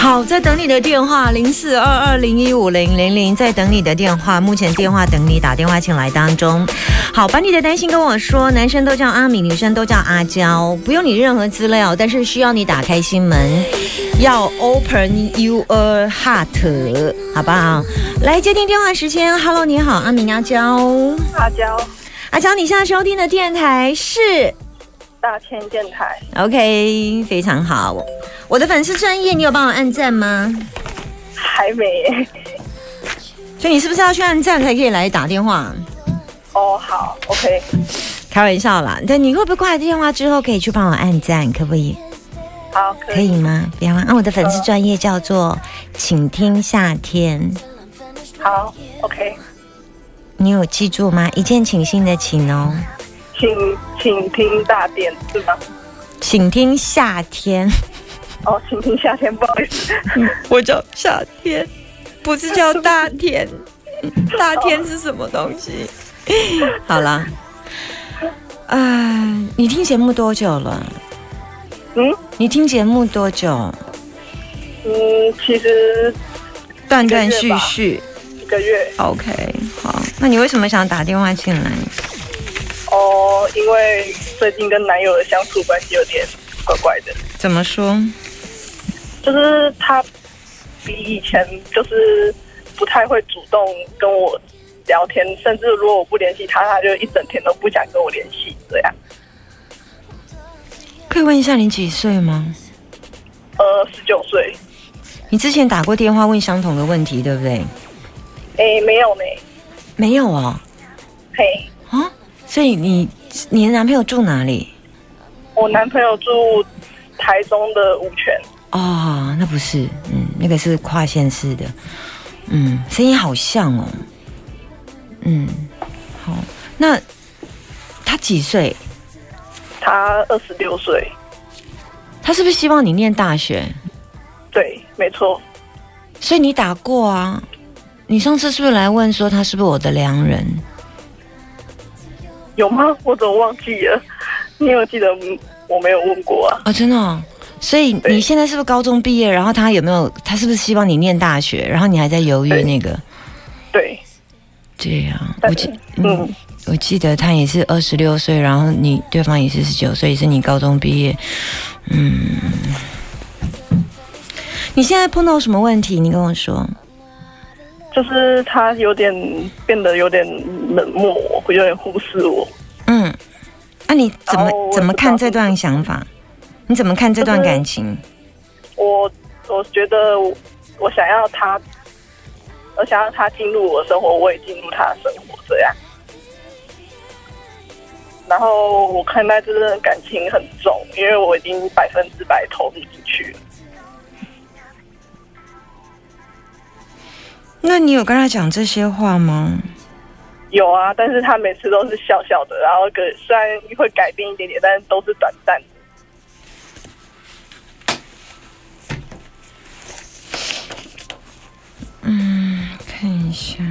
好，在等你的电话零四二二零一五零零零，在等你的电话，目前电话等你打电话进来当中。好，把你的担心跟我说，男生都叫阿米，女生都叫阿娇，不用你任何资料，但是需要你打开心门，要 open your heart，好不好？来接听电话时间，Hello，你好，阿米阿娇，阿娇，阿娇，你现在收听的电台是大千电台，OK，非常好。我的粉丝专业，你有帮我按赞吗？还没。所以你是不是要去按赞才可以来打电话？哦，好，OK，开玩笑啦，但你会不会挂了电话之后可以去帮我按赞，可不可以？好，可可以，以吗？不要忘，啊，我的粉丝专业叫做“请听夏天好，OK，”，你有记住吗？一见倾心的请哦，请请听大便是吗？请听夏天，哦，请听夏天，不好意思，我叫夏天，不是叫大天，大天是什么东西？好了，啊、你听节目多久了？嗯你听节目多久？嗯，其实断断续续。一个月 OK，好，那你为什么想打电话进来？哦，因为最近跟男友的相处关系有点怪怪的，怎么说？就是他比以前就是不太会主动跟我聊天，甚至如果我不联系他，他就一整天都不想跟我联系，这样。可以问一下你几岁吗？呃，十九岁，你之前打过电话问相同的问题，对不对？诶，没有呢，没有哦，嘿。啊，所以你你的男朋友住哪里？我男朋友住台中的五泉，哦，那不是，嗯，那个是跨县市的，嗯，声音好像哦，嗯，好，那他几岁？他二十六岁，他是不是希望你念大学？对，没错。所以你打过啊？你上次是不是来问说他是不是我的良人？有吗？我怎么忘记了？你有记得我没有问过啊？哦，真的、哦。所以你现在是不是高中毕业？然后他有没有？他是不是希望你念大学？然后你还在犹豫那个？对，对呀、我记，嗯嗯，我记得他也是二十六岁，然后你对方也是十九岁，也是你高中毕业。嗯，你现在碰到什么问题？你跟我说。就是他有点变得有点冷漠，会有点忽视我。嗯，那、你怎么怎么看这段想法？你怎么看这段感情？我我觉得我我想要他，我想要他进入我的生活，我也进入他的生活，这样。然后我看待这段感情很重，因为我已经百分之百投入进去了。那你有跟他讲这些话吗？有啊，但是他每次都是笑笑的，然后个虽然会改变一点点，但是都是短暂的。嗯看一下。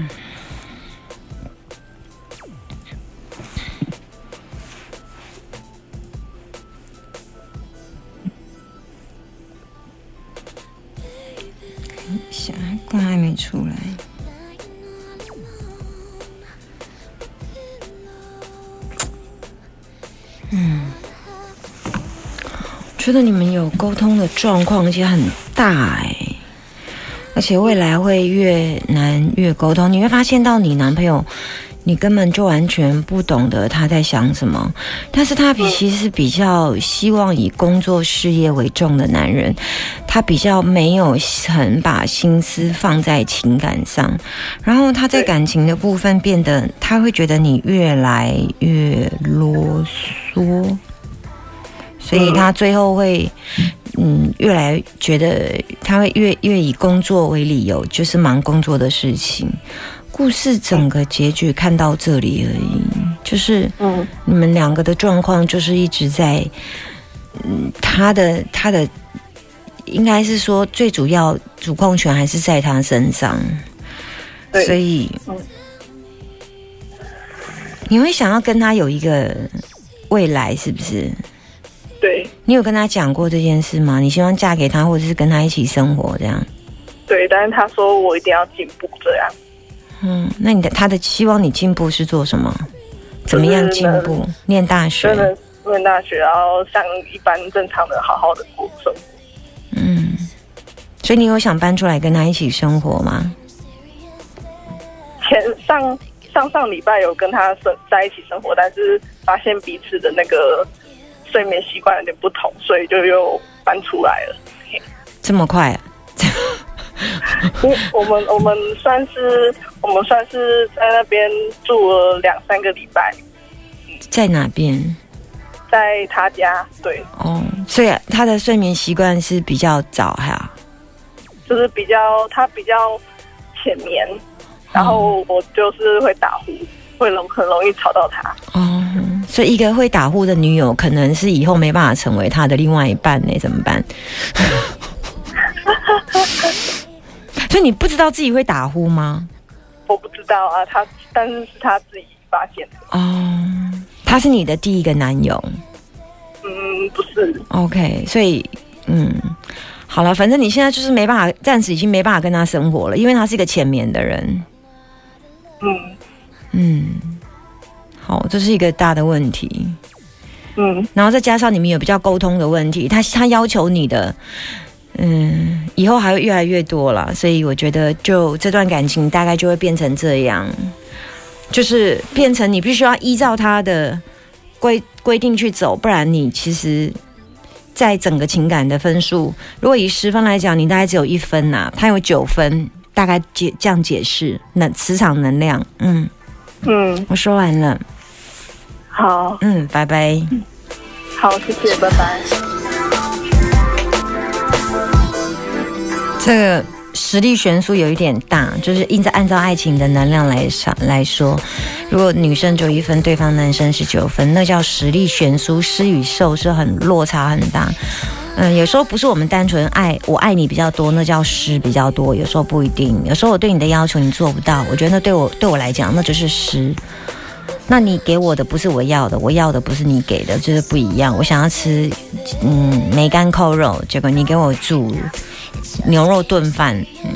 出来。嗯，觉得你们有沟通的状况，而且很大哎、而且未来会越难越沟通，你会发现到你男朋友，你根本就完全不懂得他在想什么，但是他比其实是比较希望以工作事业为重的男人，他比较没有很把心思放在情感上，然后他在感情的部分变得，他会觉得你越来越啰嗦，所以他最后会。嗯，越来觉得他会越越以工作为理由，就是忙工作的事情。故事整个结局看到这里而已，就是嗯你们两个的状况就是一直在，嗯，他的他的应该是说最主要主控权还是在他身上，对所以嗯你会想要跟他有一个未来，是不是？对你有跟他讲过这件事吗？你希望嫁给他，或者是跟他一起生活这样？对，但是他说我一定要进步，这样嗯，那你的他的希望你进步是做什么？怎么样进步？念大学念大学，然后像一般正常的好好的过生活。嗯，所以你有想搬出来跟他一起生活吗？前上上上礼拜有跟他生在一起生活，但是发现彼此的那个睡眠习惯有点不同，所以就又搬出来了。这么快、啊？因为我们我们算是我们算是在那边住了两三个礼拜，在哪边？在他家，对，哦，所以他的睡眠习惯是比较早哈。就是比较他比较浅眠，然后我就是会打呼，会容很容易吵到他。哦，所以一个会打呼的女友，可能是以后没办法成为他的另外一半呢？怎么办？所以你不知道自己会打呼吗？我不知道啊，他但是是他自己发现的。哦，他是你的第一个男友。嗯，不是，OK，所以嗯，好了，反正你现在就是没办法，暂时已经没办法跟他生活了，因为他是一个浅眠的人。嗯嗯，好，这是一个大的问题。嗯然后再加上你们有比较沟通的问题，他他要求你的，嗯，以后还会越来越多了，所以我觉得就这段感情大概就会变成这样，就是变成你必须要依照他的规规定去走，不然你其实。在整个情感的分数，如果以十分来讲，你大概只有一分呐、他有九分，大概解这样解释，能磁场能量，嗯，嗯，我说完了，好嗯，拜拜。好，谢谢，拜拜。这个实力悬殊有一点大，就是应在按照爱情的能量来上来说，如果女生九一分，对方男生是九分，那叫实力悬殊，施与受是很落差很大。嗯，有时候不是我们单纯爱我爱你比较多，那叫施比较多，有时候不一定。有时候我对你的要求你做不到，我觉得那对我对我来讲那就是施。那你给我的不是我要的，我要的不是你给的，就是不一样。我想要吃嗯梅干扣肉，结果你给我煮牛肉炖饭，嗯，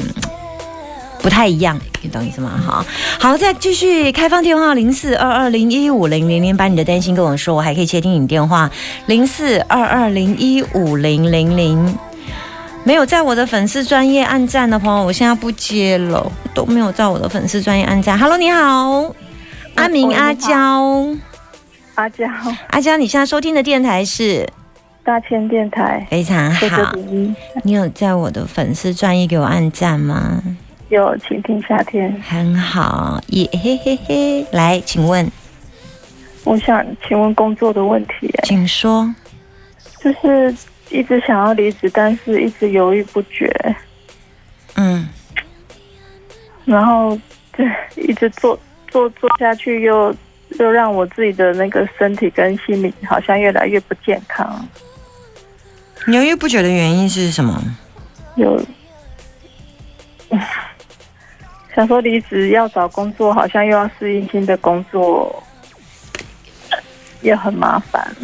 不太一样，你懂意思吗？好，好，再继续开放电话零四二二零一五零零零，把你的担心跟我说，我还可以接听你电话零四二二零一五零零零。没有在我的粉丝专业按赞的朋友，我现在不接了，都没有在我的粉丝专业按赞。Hello，你好，阿明、阿娇，阿娇，阿娇，你现在收听的电台是大千电台，非常好。你有在我的粉丝专业给我按赞吗？有请听夏天。很好，耶嘿嘿嘿。来，请问，我想请问工作的问题，请说。就是一直想要离职，但是一直犹豫不决，嗯，然后对一直做做做下去又，又让我自己的那个身体跟心理好像越来越不健康，犹豫不决的原因是什么？有 想说离职要找工作，好像又要适应新的工作，也很麻烦。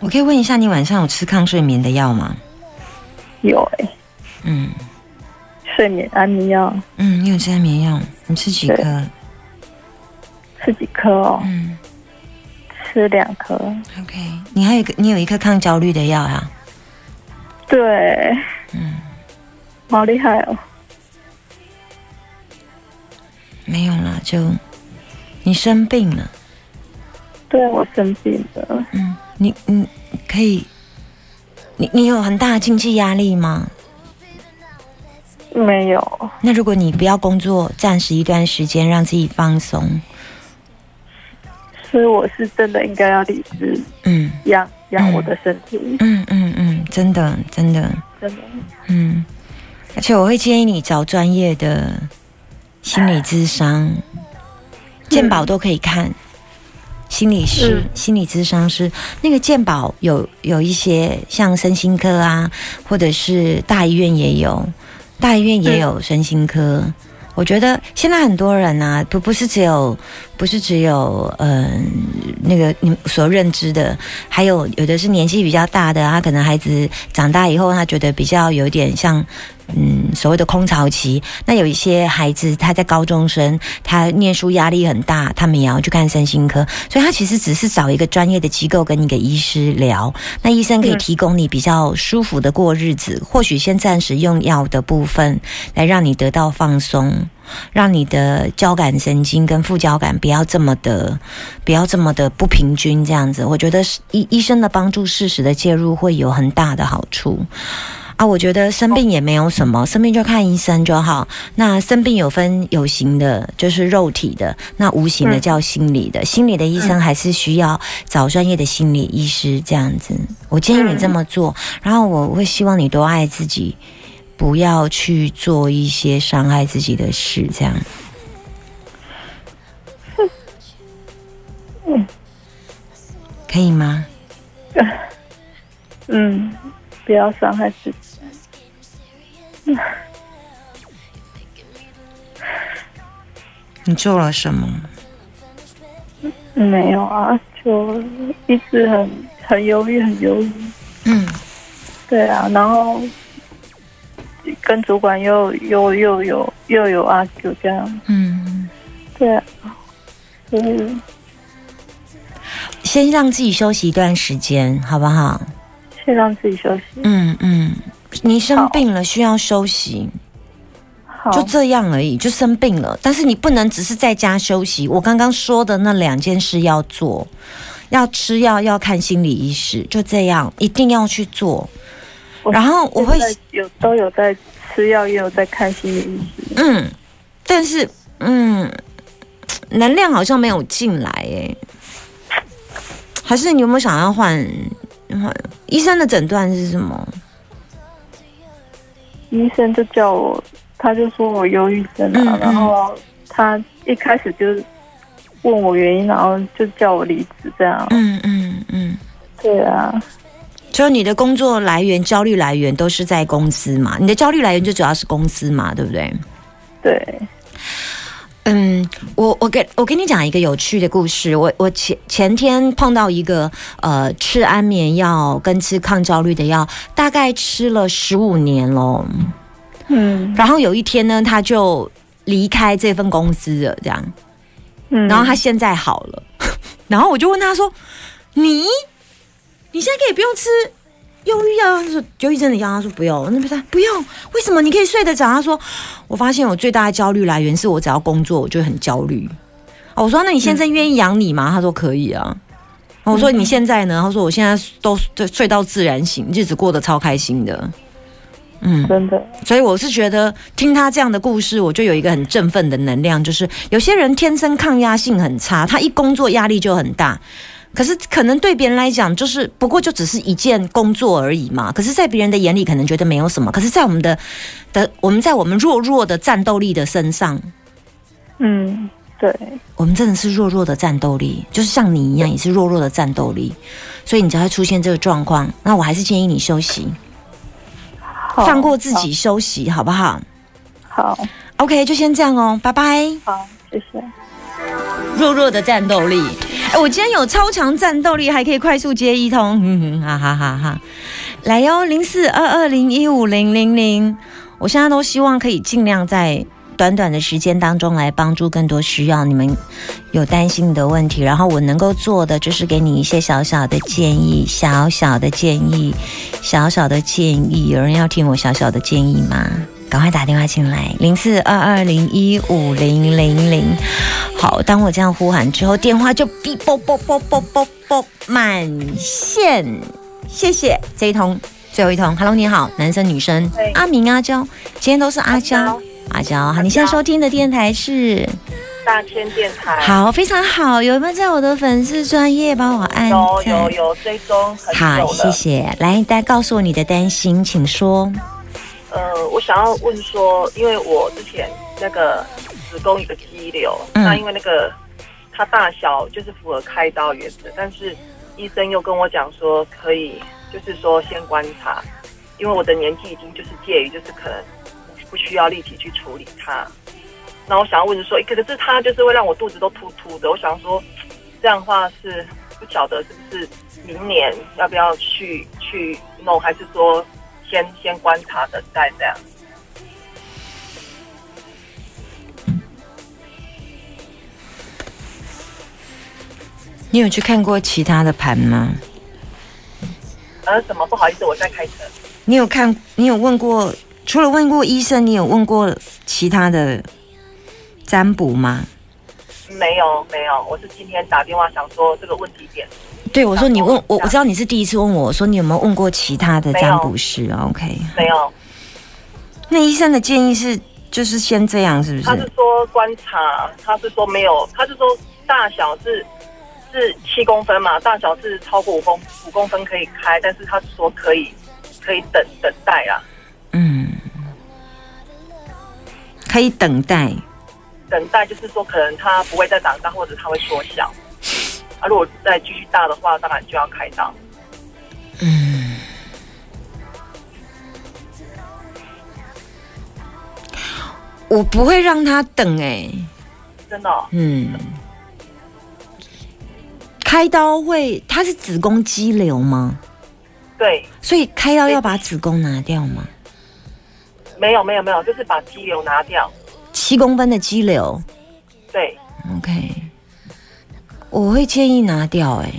我可以问一下，你晚上有吃抗睡眠的药吗？有哎、嗯睡眠安眠药嗯，你有吃安眠药？你吃几颗？吃几颗哦？嗯吃两颗。，OK。你还有一个，你有一颗抗焦虑的药啊？对，嗯，好厉害哦！没有啦，就你生病了。对我生病了，嗯，你你可以，你你有很大的经济压力吗？没有，那如果你不要工作，暂时一段时间让自己放松，所以我是真的应该要离职嗯。养养我的身体，嗯嗯嗯，真的真的，真的。嗯，而且我会建议你找专业的心理咨商，健保都可以看，心理师、嗯心理咨商师，那个健保有有一些像身心科啊，或者是大医院也有，大医院也有身心科。我觉得现在很多人啊，不不是只有不是只有嗯、那个你所认知的，还有有的是年纪比较大的，他可能孩子长大以后，他觉得比较有点像嗯所谓的空巢期。那有一些孩子他在高中生，他念书压力很大，他们也要去看身心科，所以他其实只是找一个专业的机构跟一个医师聊，那医生可以提供你比较舒服的过日子，或许先暂时用药的部分来让你得到放松。让你的交感神经跟副交感不要这么的，不要这么的不平均，这样子，我觉得医医生的帮助，适时的介入会有很大的好处。啊，我觉得生病也没有什么，生病就看医生就好。那生病有分有形的，就是肉体的；那无形的叫心理的。心理的医生还是需要找专业的心理医师这样子。我建议你这么做，然后我会希望你多爱自己，不要去做一些伤害自己的事，这样。可以吗？嗯，不要伤害自己。你做了什么？没有啊，就一直很很犹豫，很犹豫。嗯对啊，然后跟主管又又又有又有 argue 这样。嗯，对啊，就是先让自己休息一段时间，好不好？先让自己休息。嗯嗯，你生病了，需要休息。好，就这样而已，就生病了。但是你不能只是在家休息。我刚刚说的那两件事要做，要吃药，要看心理医师，就这样，一定要去做。我然后我会有都有在吃药，也有在看心理医师。嗯，但是嗯，能量好像没有进来诶。还是你有没有想要换？换医生的诊断是什么？医生就叫我，他就说我忧郁症啊，嗯嗯然后他一开始就问我原因，然后就叫我离职这样。嗯嗯嗯，对啊，就是你的工作来源、焦虑来源都是在公司嘛？你的焦虑来源就主要是公司嘛，对不对？对，嗯，我我给我给你讲一个有趣的故事。我我前前天碰到一个呃吃安眠药跟吃抗焦虑的药，大概吃了十五年喽。嗯然后有一天呢，他就离开这份公司了，这样。嗯，然后他现在好了，然后我就问他说：“你你现在可以不用吃忧郁药？”他说：“忧郁症的药。”他说：“不用。”那不是不用？为什么？你可以睡得着？他说：“我发现我最大的焦虑来源是我只要工作我就很焦虑。”哦我说：“那你先生愿意养你吗？”他说：“可以啊。”我说：“你现在呢？”他说：“我现在都都睡到自然醒，日子过得超开心的。”嗯，真的，所以我是觉得听他这样的故事，我就有一个很振奋的能量，就是有些人天生抗压性很差，他一工作压力就很大。可是可能对别人来讲，就是不过就只是一件工作而已嘛。可是，在别人的眼里，可能觉得没有什么。可是，在我们的的我们在我们弱弱的战斗力的身上，嗯，对，我们真的是弱弱的战斗力，就是像你一样，也是弱弱的战斗力，所以你才会出现这个状况。那我还是建议你休息，好放过自己，休息，好不好好，？OK，就先这样哦，拜拜。好，好谢谢。弱弱的战斗力。哎，我今天有超强战斗力，还可以快速接一通，哼哼，哈哈哈哈！来哟，零四二二零一五零零零，我现在都希望可以尽量在短短的时间当中来帮助更多需要你们有担心的问题，然后我能够做的就是给你一些小小的建议，小小的建议，小小的建议。有人要听我小小的建议吗？赶快打电话进来，零四二二零一五零零零。好，当我这样呼喊之后，电话就哔啵啵啵啵啵啵满线，谢谢这一通，最后一通。Hello，你好，男生女生，阿明阿娇，今天都是阿娇阿娇，好，你现在收听的电台是大千电台，好，非常好。有没有在我的粉丝专业帮我按有？有有追踪好，谢谢。来，大家告诉我你的担心，请说。呃，我想要问说，因为我之前那个子宫有个肌瘤，嗯那因为那个它它大小就是符合开刀原则，但是医生又跟我讲说可以，就是说先观察，因为我的年纪已经就是介于就是可能不需要立即去处理它。那我想要问是说，可是它就是会让我肚子都突突的，我想说这样的话是不晓得是不是明年要不要去去弄，还是说先先观察等待这样。你有去看过其他的盘吗？呃，什么？不好意思，我在开车。你有看？你有问过？除了问过医生，你有问过其他的占卜吗？没有，没有。我是今天打电话想说这个问题点。对，我说你问我，我知道你是第一次问我，说你有没有问过其他的占卜师？OK，没有。那医生的建议是，就是先这样，是不是？他是说观察，他是说没有，他是说大小是。是七公分嘛，大小是超过五公五公分可以开，但是他是说可以可以等等待啊。嗯，可以等待。等待就是说，可能它不会再长大，或者它会缩小。啊，如果再继续大的话，当然就要开刀。嗯，我不会让他等哎，真的。嗯。开刀会，他是子宫肌瘤吗？对，所以开刀要把子宫拿掉吗？没有，没有，没有，就是把肌瘤拿掉。七公分的肌瘤。对。OK，我会建议拿掉。哎，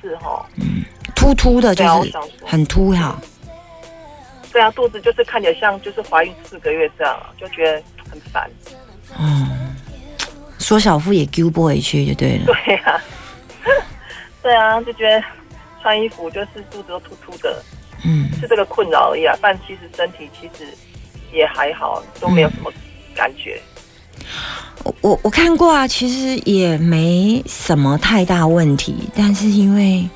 是哈。嗯，凸凸的，就是很凸哈。对啊，肚子就是看起来像就是怀孕四个月这样，就觉得很烦。嗯。缩小腹也揪不回去就对了。对呀，对啊，就觉得穿衣服就是肚子都突突的，嗯，是这个困扰而已啊。但其实身体其实也还好，都没有什么感觉。我我我看过啊，其实也没什么太大问题，但是因为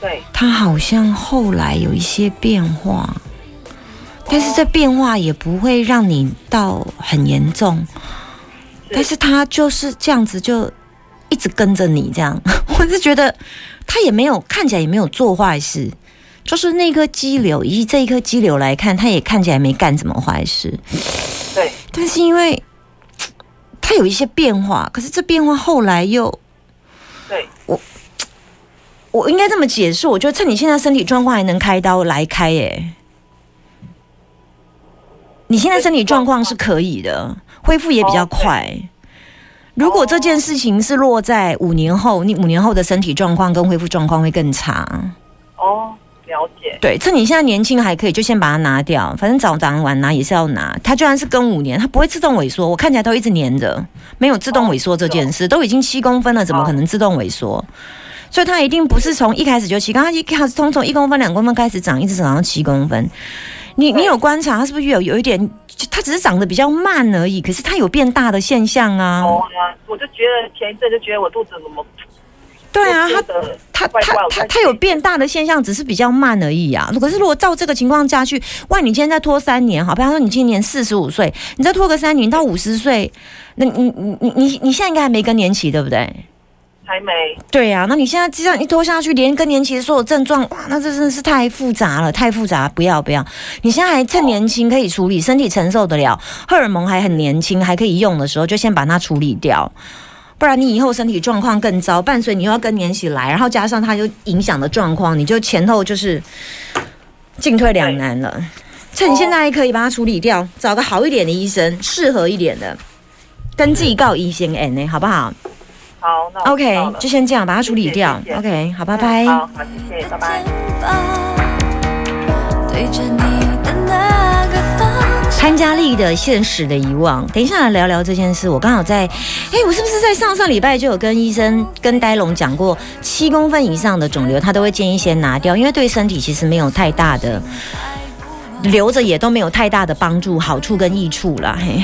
对他好像后来有一些变化，但是这变化也不会让你到很严重。但是他就是这样子，就一直跟着你这样。我是觉得他也没有看起来也没有做坏事，就是那颗肌瘤，以这一颗肌瘤来看，他也看起来没干什么坏事。对。但是因为他有一些变化，可是这变化后来又……对我，我应该这么解释，我觉得趁你现在身体状况还能开刀来开耶。你现在身体状况是可以的。恢复也比较快。如果这件事情是落在五年后，你五年后的身体状况跟恢复状况会更差。哦，了解。对，趁你现在年轻还可以，就先把它拿掉。反正早长晚拿也是要拿。它就算是跟五年，它不会自动萎缩。我看起来都一直粘着，没有自动萎缩这件事。都已经七公分了，怎么可能自动萎缩？所以它一定不是从一开始就七，刚刚一开始从从一公分、两公分开始长，一直长到七公分。你你有观察它是不是有有一点？它只是长得比较慢而已，可是它有变大的现象啊。哦啊，我就觉得前一阵就觉得我肚子怎么？对啊，它它它它它有变大的现象，只是比较慢而已啊。可是如果照这个情况下去，万你今天再拖三年，好，比方说你今年四十五岁，你再拖个三年到五十岁，那你你你你你现在应该还没更年期，对不对？还没对呀，那你现在这样一拖下去，连更年期的所有症状，哇，那这真的是太复杂了，太复杂，不要不要！你现在还趁年轻可以处理，身体承受得了，荷尔蒙还很年轻，还可以用的时候，就先把它处理掉，不然你以后身体状况更糟，伴随你又要更年期来，然后加上它就影响的状况，你就前后就是进退两难了。趁你现在还可以把它处理掉，找个好一点的医生，适合一点的，跟自己告医先 N 呢，好不好？好，那 OK，就先这样把它处理掉。OK，好，拜拜。好，好，谢谢，拜拜。潘嘉丽的现实的遗忘，等一下来聊聊这件事。我刚好在，哎，我是不是在上上礼拜就有跟医生跟呆龙讲过，七公分以上的肿瘤，他都会建议先拿掉，因为对身体其实没有太大的，留着也都没有太大的帮助、好处跟益处啦。嘿。